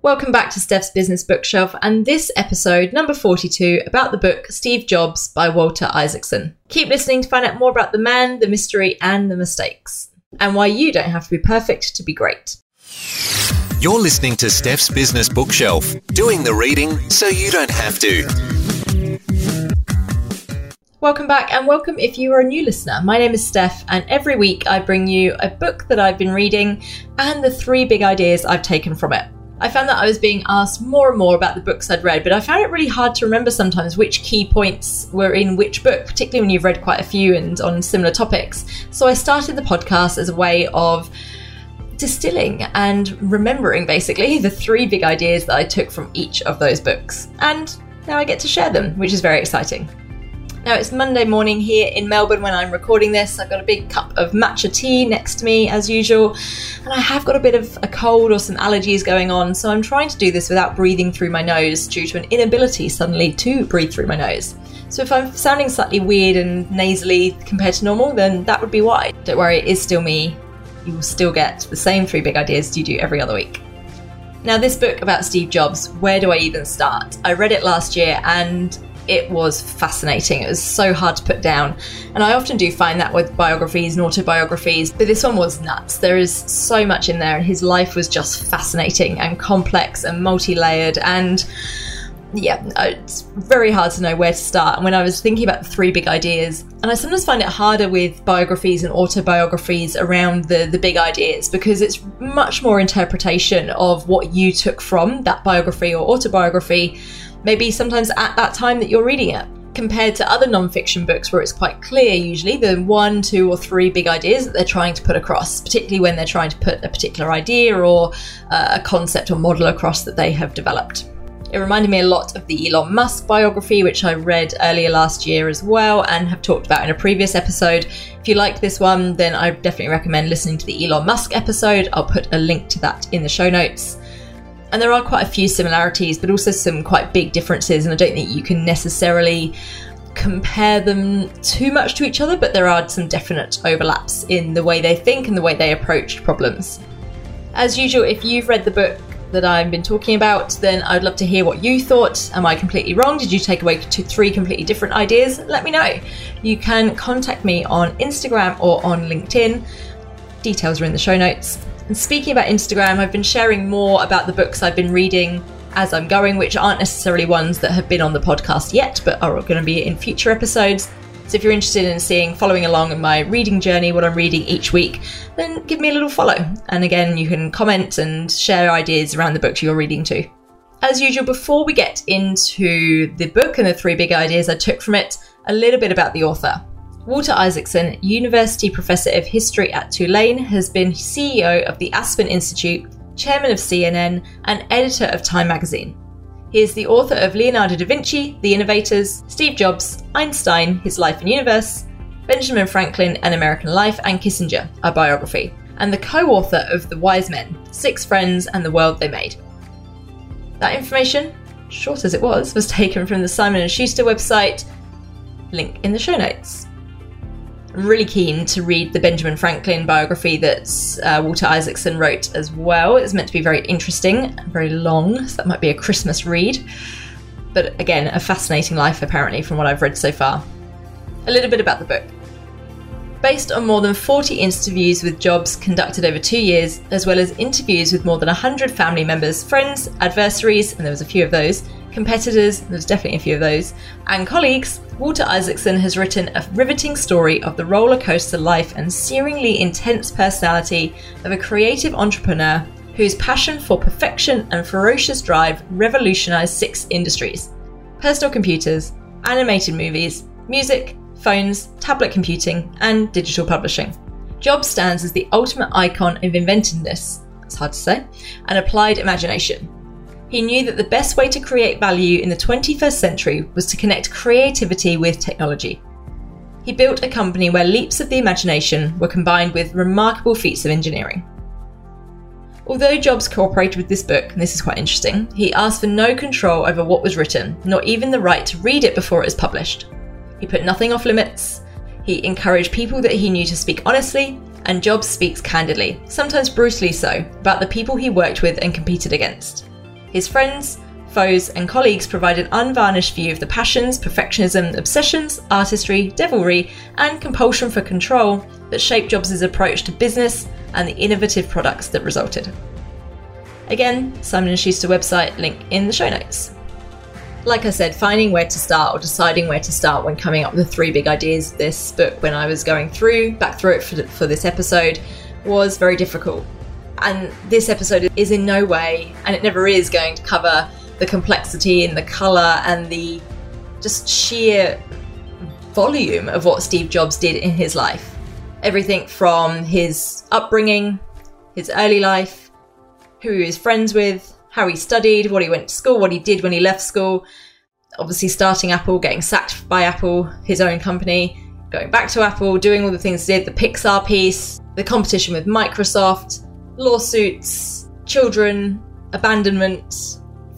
Welcome back to Steph's Business Bookshelf and this episode, number 42, about the book Steve Jobs by Walter Isaacson. Keep listening to find out more about the man, the mystery, and the mistakes, and why you don't have to be perfect to be great. You're listening to Steph's Business Bookshelf, doing the reading so you don't have to. Welcome back, and welcome if you are a new listener. My name is Steph, and every week I bring you a book that I've been reading and the three big ideas I've taken from it. I found that I was being asked more and more about the books I'd read, but I found it really hard to remember sometimes which key points were in which book, particularly when you've read quite a few and on similar topics. So I started the podcast as a way of distilling and remembering basically the three big ideas that I took from each of those books. And now I get to share them, which is very exciting. Now it's Monday morning here in Melbourne when I'm recording this. I've got a big cup of matcha tea next to me as usual, and I have got a bit of a cold or some allergies going on, so I'm trying to do this without breathing through my nose due to an inability suddenly to breathe through my nose. So if I'm sounding slightly weird and nasally compared to normal, then that would be why. Don't worry, it is still me. You will still get the same three big ideas you do every other week. Now, this book about Steve Jobs, where do I even start? I read it last year and it was fascinating. It was so hard to put down. And I often do find that with biographies and autobiographies, but this one was nuts. There is so much in there, and his life was just fascinating and complex and multi layered. And yeah, it's very hard to know where to start. And when I was thinking about the three big ideas, and I sometimes find it harder with biographies and autobiographies around the, the big ideas because it's much more interpretation of what you took from that biography or autobiography maybe sometimes at that time that you're reading it. Compared to other non-fiction books where it's quite clear, usually, the one, two, or three big ideas that they're trying to put across, particularly when they're trying to put a particular idea or uh, a concept or model across that they have developed. It reminded me a lot of the Elon Musk biography, which I read earlier last year as well and have talked about in a previous episode. If you liked this one, then I definitely recommend listening to the Elon Musk episode. I'll put a link to that in the show notes. And there are quite a few similarities, but also some quite big differences, and I don't think you can necessarily compare them too much to each other, but there are some definite overlaps in the way they think and the way they approach problems. As usual, if you've read the book that I've been talking about, then I'd love to hear what you thought. Am I completely wrong? Did you take away two, three completely different ideas? Let me know. You can contact me on Instagram or on LinkedIn. Details are in the show notes. And speaking about Instagram, I've been sharing more about the books I've been reading as I'm going, which aren't necessarily ones that have been on the podcast yet, but are going to be in future episodes. So if you're interested in seeing, following along in my reading journey, what I'm reading each week, then give me a little follow. And again, you can comment and share ideas around the books you're reading too. As usual, before we get into the book and the three big ideas I took from it, a little bit about the author. Walter Isaacson, University Professor of History at Tulane, has been CEO of the Aspen Institute, Chairman of CNN, and Editor of Time magazine. He is the author of Leonardo da Vinci, The Innovators, Steve Jobs, Einstein, His Life and Universe, Benjamin Franklin, An American Life, and Kissinger, a biography, and the co author of The Wise Men, Six Friends and the World They Made. That information, short as it was, was taken from the Simon & Schuster website, link in the show notes. Really keen to read the Benjamin Franklin biography that uh, Walter Isaacson wrote as well. It's meant to be very interesting, very long, so that might be a Christmas read. But again, a fascinating life apparently from what I've read so far. A little bit about the book. Based on more than 40 interviews with Jobs conducted over two years, as well as interviews with more than 100 family members, friends, adversaries, and there was a few of those, competitors, there's definitely a few of those, and colleagues, Walter Isaacson has written a riveting story of the roller coaster life and searingly intense personality of a creative entrepreneur whose passion for perfection and ferocious drive revolutionized six industries personal computers, animated movies, music, phones, tablet computing, and digital publishing. Jobs stands as the ultimate icon of inventiveness, it's hard to say, and applied imagination. He knew that the best way to create value in the 21st century was to connect creativity with technology. He built a company where leaps of the imagination were combined with remarkable feats of engineering. Although Jobs cooperated with this book, and this is quite interesting, he asked for no control over what was written, not even the right to read it before it was published. He put nothing off limits. He encouraged people that he knew to speak honestly, and Jobs speaks candidly, sometimes brutally so, about the people he worked with and competed against. His friends, foes, and colleagues provide an unvarnished view of the passions, perfectionism, obsessions, artistry, devilry, and compulsion for control that shaped Jobs' approach to business and the innovative products that resulted. Again, Simon & Schuster website link in the show notes. Like I said, finding where to start or deciding where to start when coming up with the three big ideas of this book when I was going through, back through it for, for this episode, was very difficult. And this episode is in no way, and it never is, going to cover the complexity and the colour and the just sheer volume of what Steve Jobs did in his life. Everything from his upbringing, his early life, who he was friends with, how he studied, what he went to school, what he did when he left school. Obviously, starting Apple, getting sacked by Apple, his own company, going back to Apple, doing all the things he did, the Pixar piece, the competition with Microsoft, lawsuits, children, abandonment,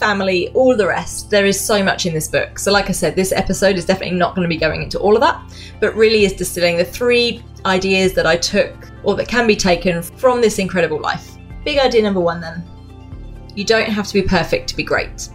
family, all the rest. There is so much in this book. So, like I said, this episode is definitely not going to be going into all of that, but really is distilling the three ideas that I took or that can be taken from this incredible life. Big idea number one then you don't have to be perfect to be great.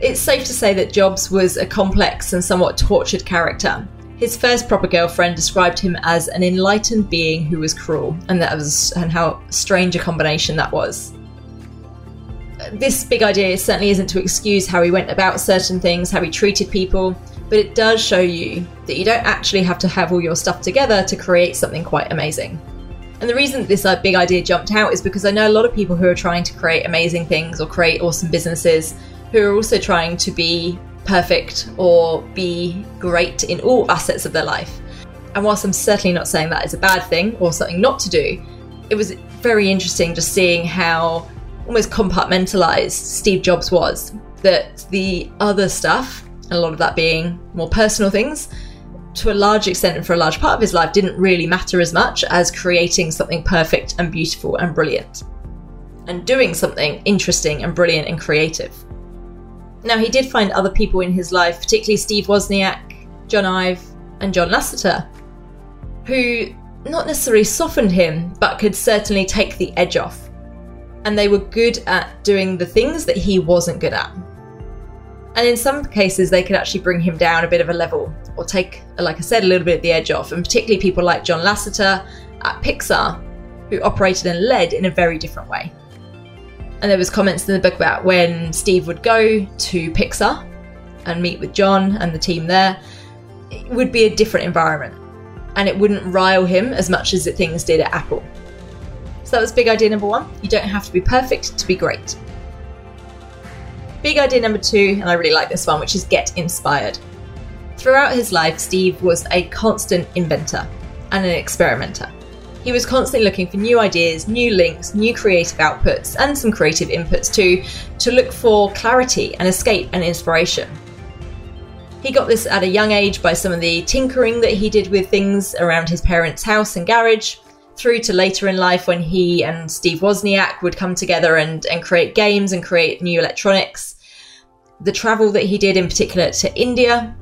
It's safe to say that Jobs was a complex and somewhat tortured character. His first proper girlfriend described him as an enlightened being who was cruel, and that was and how strange a combination that was. This big idea certainly isn't to excuse how he went about certain things, how he treated people, but it does show you that you don't actually have to have all your stuff together to create something quite amazing. And the reason this uh, big idea jumped out is because I know a lot of people who are trying to create amazing things or create awesome businesses who are also trying to be perfect or be great in all assets of their life. And whilst I'm certainly not saying that is a bad thing or something not to do, it was very interesting just seeing how almost compartmentalized Steve Jobs was. That the other stuff, and a lot of that being more personal things, to a large extent and for a large part of his life didn't really matter as much as creating something perfect and beautiful and brilliant. And doing something interesting and brilliant and creative. Now, he did find other people in his life, particularly Steve Wozniak, John Ive, and John Lasseter, who not necessarily softened him, but could certainly take the edge off. And they were good at doing the things that he wasn't good at. And in some cases, they could actually bring him down a bit of a level or take, like I said, a little bit of the edge off. And particularly people like John Lasseter at Pixar, who operated and led in a very different way. And there was comments in the book about when Steve would go to Pixar and meet with John and the team there, it would be a different environment. And it wouldn't rile him as much as it things did at Apple. So that was big idea number one. You don't have to be perfect to be great. Big idea number two, and I really like this one, which is get inspired. Throughout his life, Steve was a constant inventor and an experimenter. He was constantly looking for new ideas, new links, new creative outputs, and some creative inputs too, to look for clarity and escape and inspiration. He got this at a young age by some of the tinkering that he did with things around his parents' house and garage, through to later in life when he and Steve Wozniak would come together and, and create games and create new electronics the travel that he did in particular to India,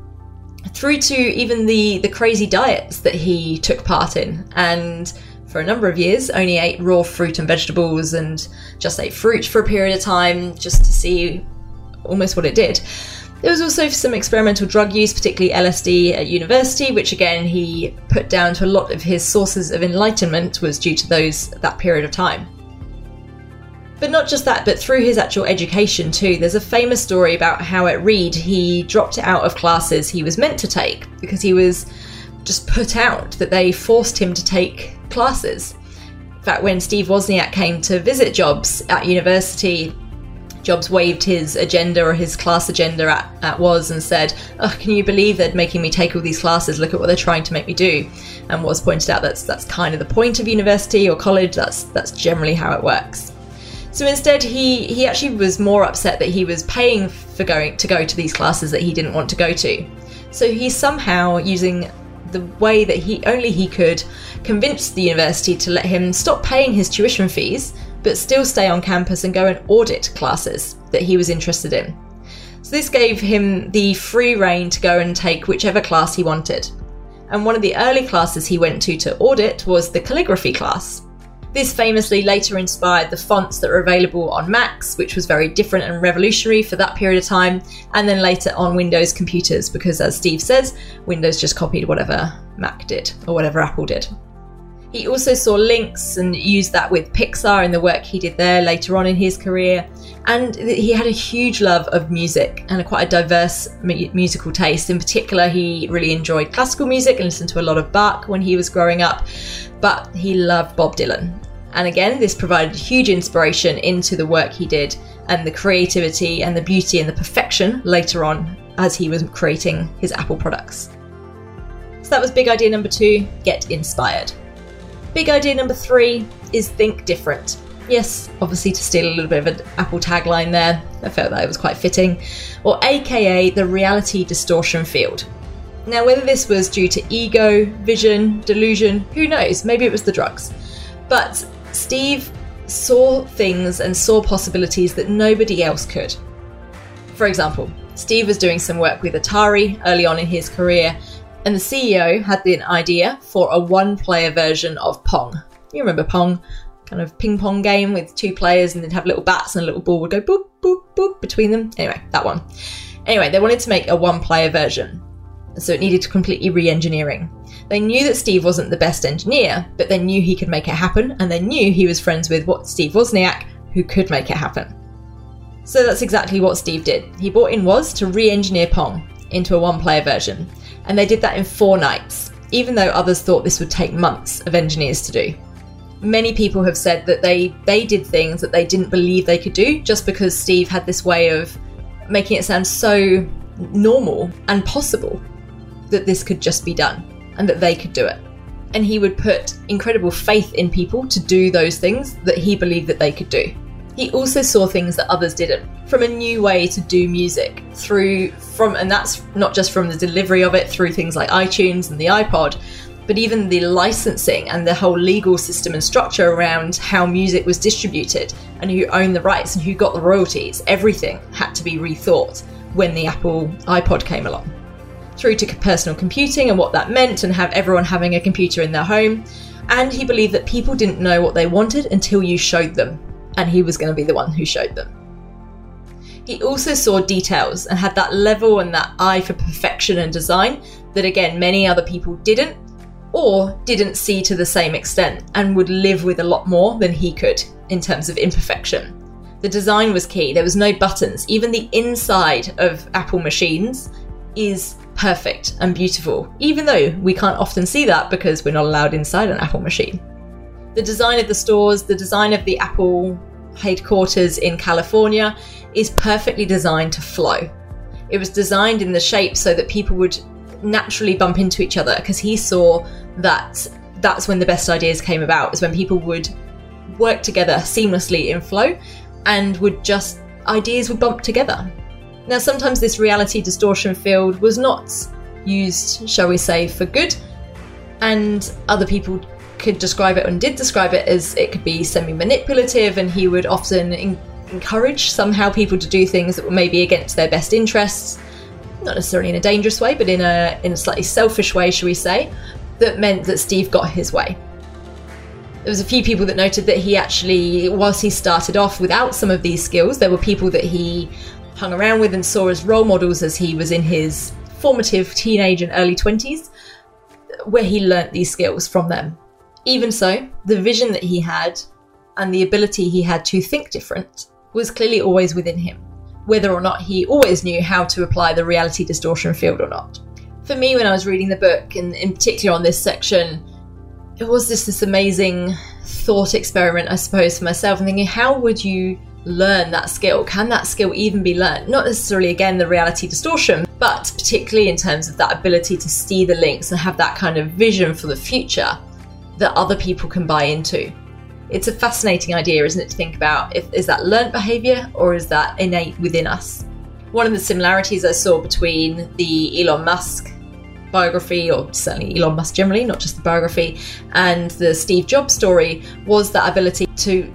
through to even the, the crazy diets that he took part in. And for a number of years, only ate raw fruit and vegetables and just ate fruit for a period of time just to see almost what it did. There was also some experimental drug use, particularly LSD at university, which again he put down to a lot of his sources of enlightenment was due to those that period of time. But not just that, but through his actual education too. There's a famous story about how at Reed he dropped out of classes he was meant to take because he was just put out that they forced him to take classes. In fact, when Steve Wozniak came to visit Jobs at university, Jobs waved his agenda or his class agenda at, at Woz and said, oh, Can you believe they're making me take all these classes? Look at what they're trying to make me do. And Woz pointed out that's that's kind of the point of university or college. That's that's generally how it works. So instead, he he actually was more upset that he was paying for going to go to these classes that he didn't want to go to. So he's somehow using the way that he only he could convince the university to let him stop paying his tuition fees, but still stay on campus and go and audit classes that he was interested in. So this gave him the free rein to go and take whichever class he wanted. And one of the early classes he went to to audit was the calligraphy class. This famously later inspired the fonts that were available on Macs, which was very different and revolutionary for that period of time, and then later on Windows computers, because as Steve says, Windows just copied whatever Mac did or whatever Apple did. He also saw links and used that with Pixar in the work he did there later on in his career. And he had a huge love of music and a quite a diverse musical taste. In particular, he really enjoyed classical music and listened to a lot of Bach when he was growing up, but he loved Bob Dylan. And again, this provided huge inspiration into the work he did and the creativity and the beauty and the perfection later on as he was creating his Apple products. So that was big idea number two get inspired. Big idea number three is think different. Yes, obviously to steal a little bit of an Apple tagline there, I felt that it was quite fitting, or aka the reality distortion field. Now, whether this was due to ego, vision, delusion, who knows? Maybe it was the drugs. But Steve saw things and saw possibilities that nobody else could. For example, Steve was doing some work with Atari early on in his career, and the CEO had the idea for a one player version of Pong. You remember Pong? Kind of ping pong game with two players, and they'd have little bats, and a little ball would go boop, boop, boop between them. Anyway, that one. Anyway, they wanted to make a one player version, so it needed to completely re engineering. They knew that Steve wasn't the best engineer, but they knew he could make it happen, and they knew he was friends with what Steve Wozniak, who could make it happen. So that's exactly what Steve did. He brought in Woz to re engineer Pong into a one player version, and they did that in four nights, even though others thought this would take months of engineers to do. Many people have said that they, they did things that they didn't believe they could do just because Steve had this way of making it sound so normal and possible that this could just be done and that they could do it. And he would put incredible faith in people to do those things that he believed that they could do. He also saw things that others didn't, from a new way to do music through from and that's not just from the delivery of it through things like iTunes and the iPod, but even the licensing and the whole legal system and structure around how music was distributed and who owned the rights and who got the royalties. Everything had to be rethought when the Apple iPod came along. Through to personal computing and what that meant, and have everyone having a computer in their home. And he believed that people didn't know what they wanted until you showed them and he was going to be the one who showed them. He also saw details and had that level and that eye for perfection and design that, again, many other people didn't or didn't see to the same extent and would live with a lot more than he could in terms of imperfection. The design was key. There was no buttons. Even the inside of Apple machines is perfect and beautiful, even though we can't often see that because we're not allowed inside an Apple machine the design of the stores, the design of the Apple headquarters in California is perfectly designed to flow. It was designed in the shape so that people would naturally bump into each other because he saw that that's when the best ideas came about, is when people would work together seamlessly in flow and would just, ideas would bump together. Now, sometimes this reality distortion field was not used, shall we say, for good, and other people could describe it and did describe it as it could be semi manipulative, and he would often in- encourage somehow people to do things that were maybe against their best interests, not necessarily in a dangerous way, but in a in a slightly selfish way, shall we say, that meant that Steve got his way. There was a few people that noted that he actually, whilst he started off without some of these skills, there were people that he hung around with and saw as role models as he was in his formative teenage and early 20s, where he learnt these skills from them. Even so, the vision that he had and the ability he had to think different was clearly always within him, whether or not he always knew how to apply the reality distortion field or not. For me, when I was reading the book, and in particular on this section, it was just this amazing thought experiment, I suppose, for myself, and thinking, how would you learn that skill? Can that skill even be learned? Not necessarily, again, the reality distortion, but particularly in terms of that ability to see the links and have that kind of vision for the future that other people can buy into. It's a fascinating idea, isn't it, to think about if is that learnt behavior or is that innate within us? One of the similarities I saw between the Elon Musk biography, or certainly Elon Musk generally, not just the biography, and the Steve Jobs story was that ability to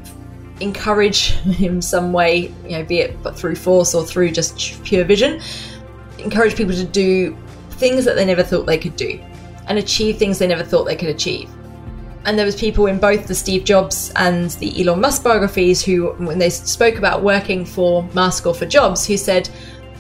encourage in some way, you know, be it through force or through just pure vision, encourage people to do things that they never thought they could do and achieve things they never thought they could achieve And there was people in both the Steve Jobs and the Elon Musk biographies who, when they spoke about working for Musk or for Jobs, who said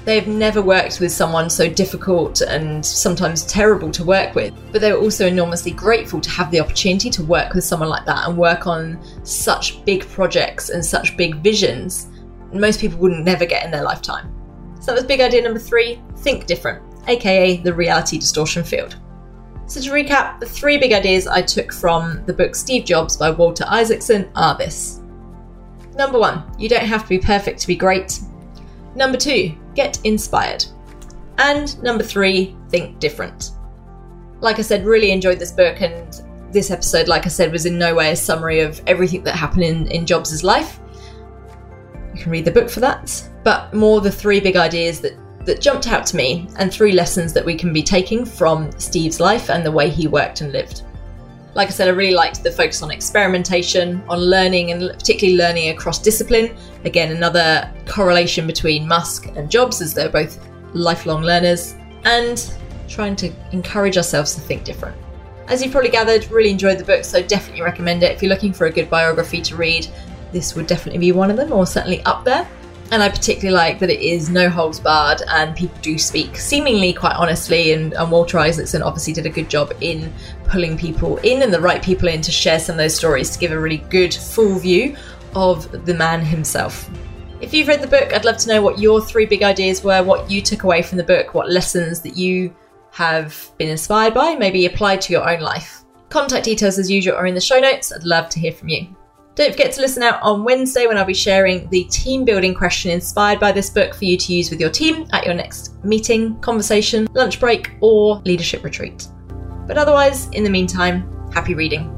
they've never worked with someone so difficult and sometimes terrible to work with. But they were also enormously grateful to have the opportunity to work with someone like that and work on such big projects and such big visions. Most people wouldn't never get in their lifetime. So that was big idea number three think different, aka the reality distortion field. So, to recap, the three big ideas I took from the book Steve Jobs by Walter Isaacson are this. Number one, you don't have to be perfect to be great. Number two, get inspired. And number three, think different. Like I said, really enjoyed this book, and this episode, like I said, was in no way a summary of everything that happened in, in Jobs' life. You can read the book for that, but more the three big ideas that that jumped out to me and three lessons that we can be taking from Steve's life and the way he worked and lived. Like I said, I really liked the focus on experimentation, on learning, and particularly learning across discipline. Again, another correlation between Musk and Jobs, as they're both lifelong learners, and trying to encourage ourselves to think different. As you've probably gathered, really enjoyed the book, so definitely recommend it. If you're looking for a good biography to read, this would definitely be one of them, or certainly up there. And I particularly like that it is no holds barred and people do speak seemingly quite honestly. And, and, Walter Isaacson obviously did a good job in pulling people in and the right people in to share some of those stories to give a really good full view of the man himself. If you've read the book, I'd love to know what your three big ideas were, what you took away from the book, what lessons that you have been inspired by, maybe applied to your own life. Contact details as usual are in the show notes. I'd love to hear from you. Don't forget to listen out on Wednesday when I'll be sharing the team building question inspired by this book for you to use with your team at your next meeting, conversation, lunch break, or leadership retreat. But otherwise, in the meantime, happy reading.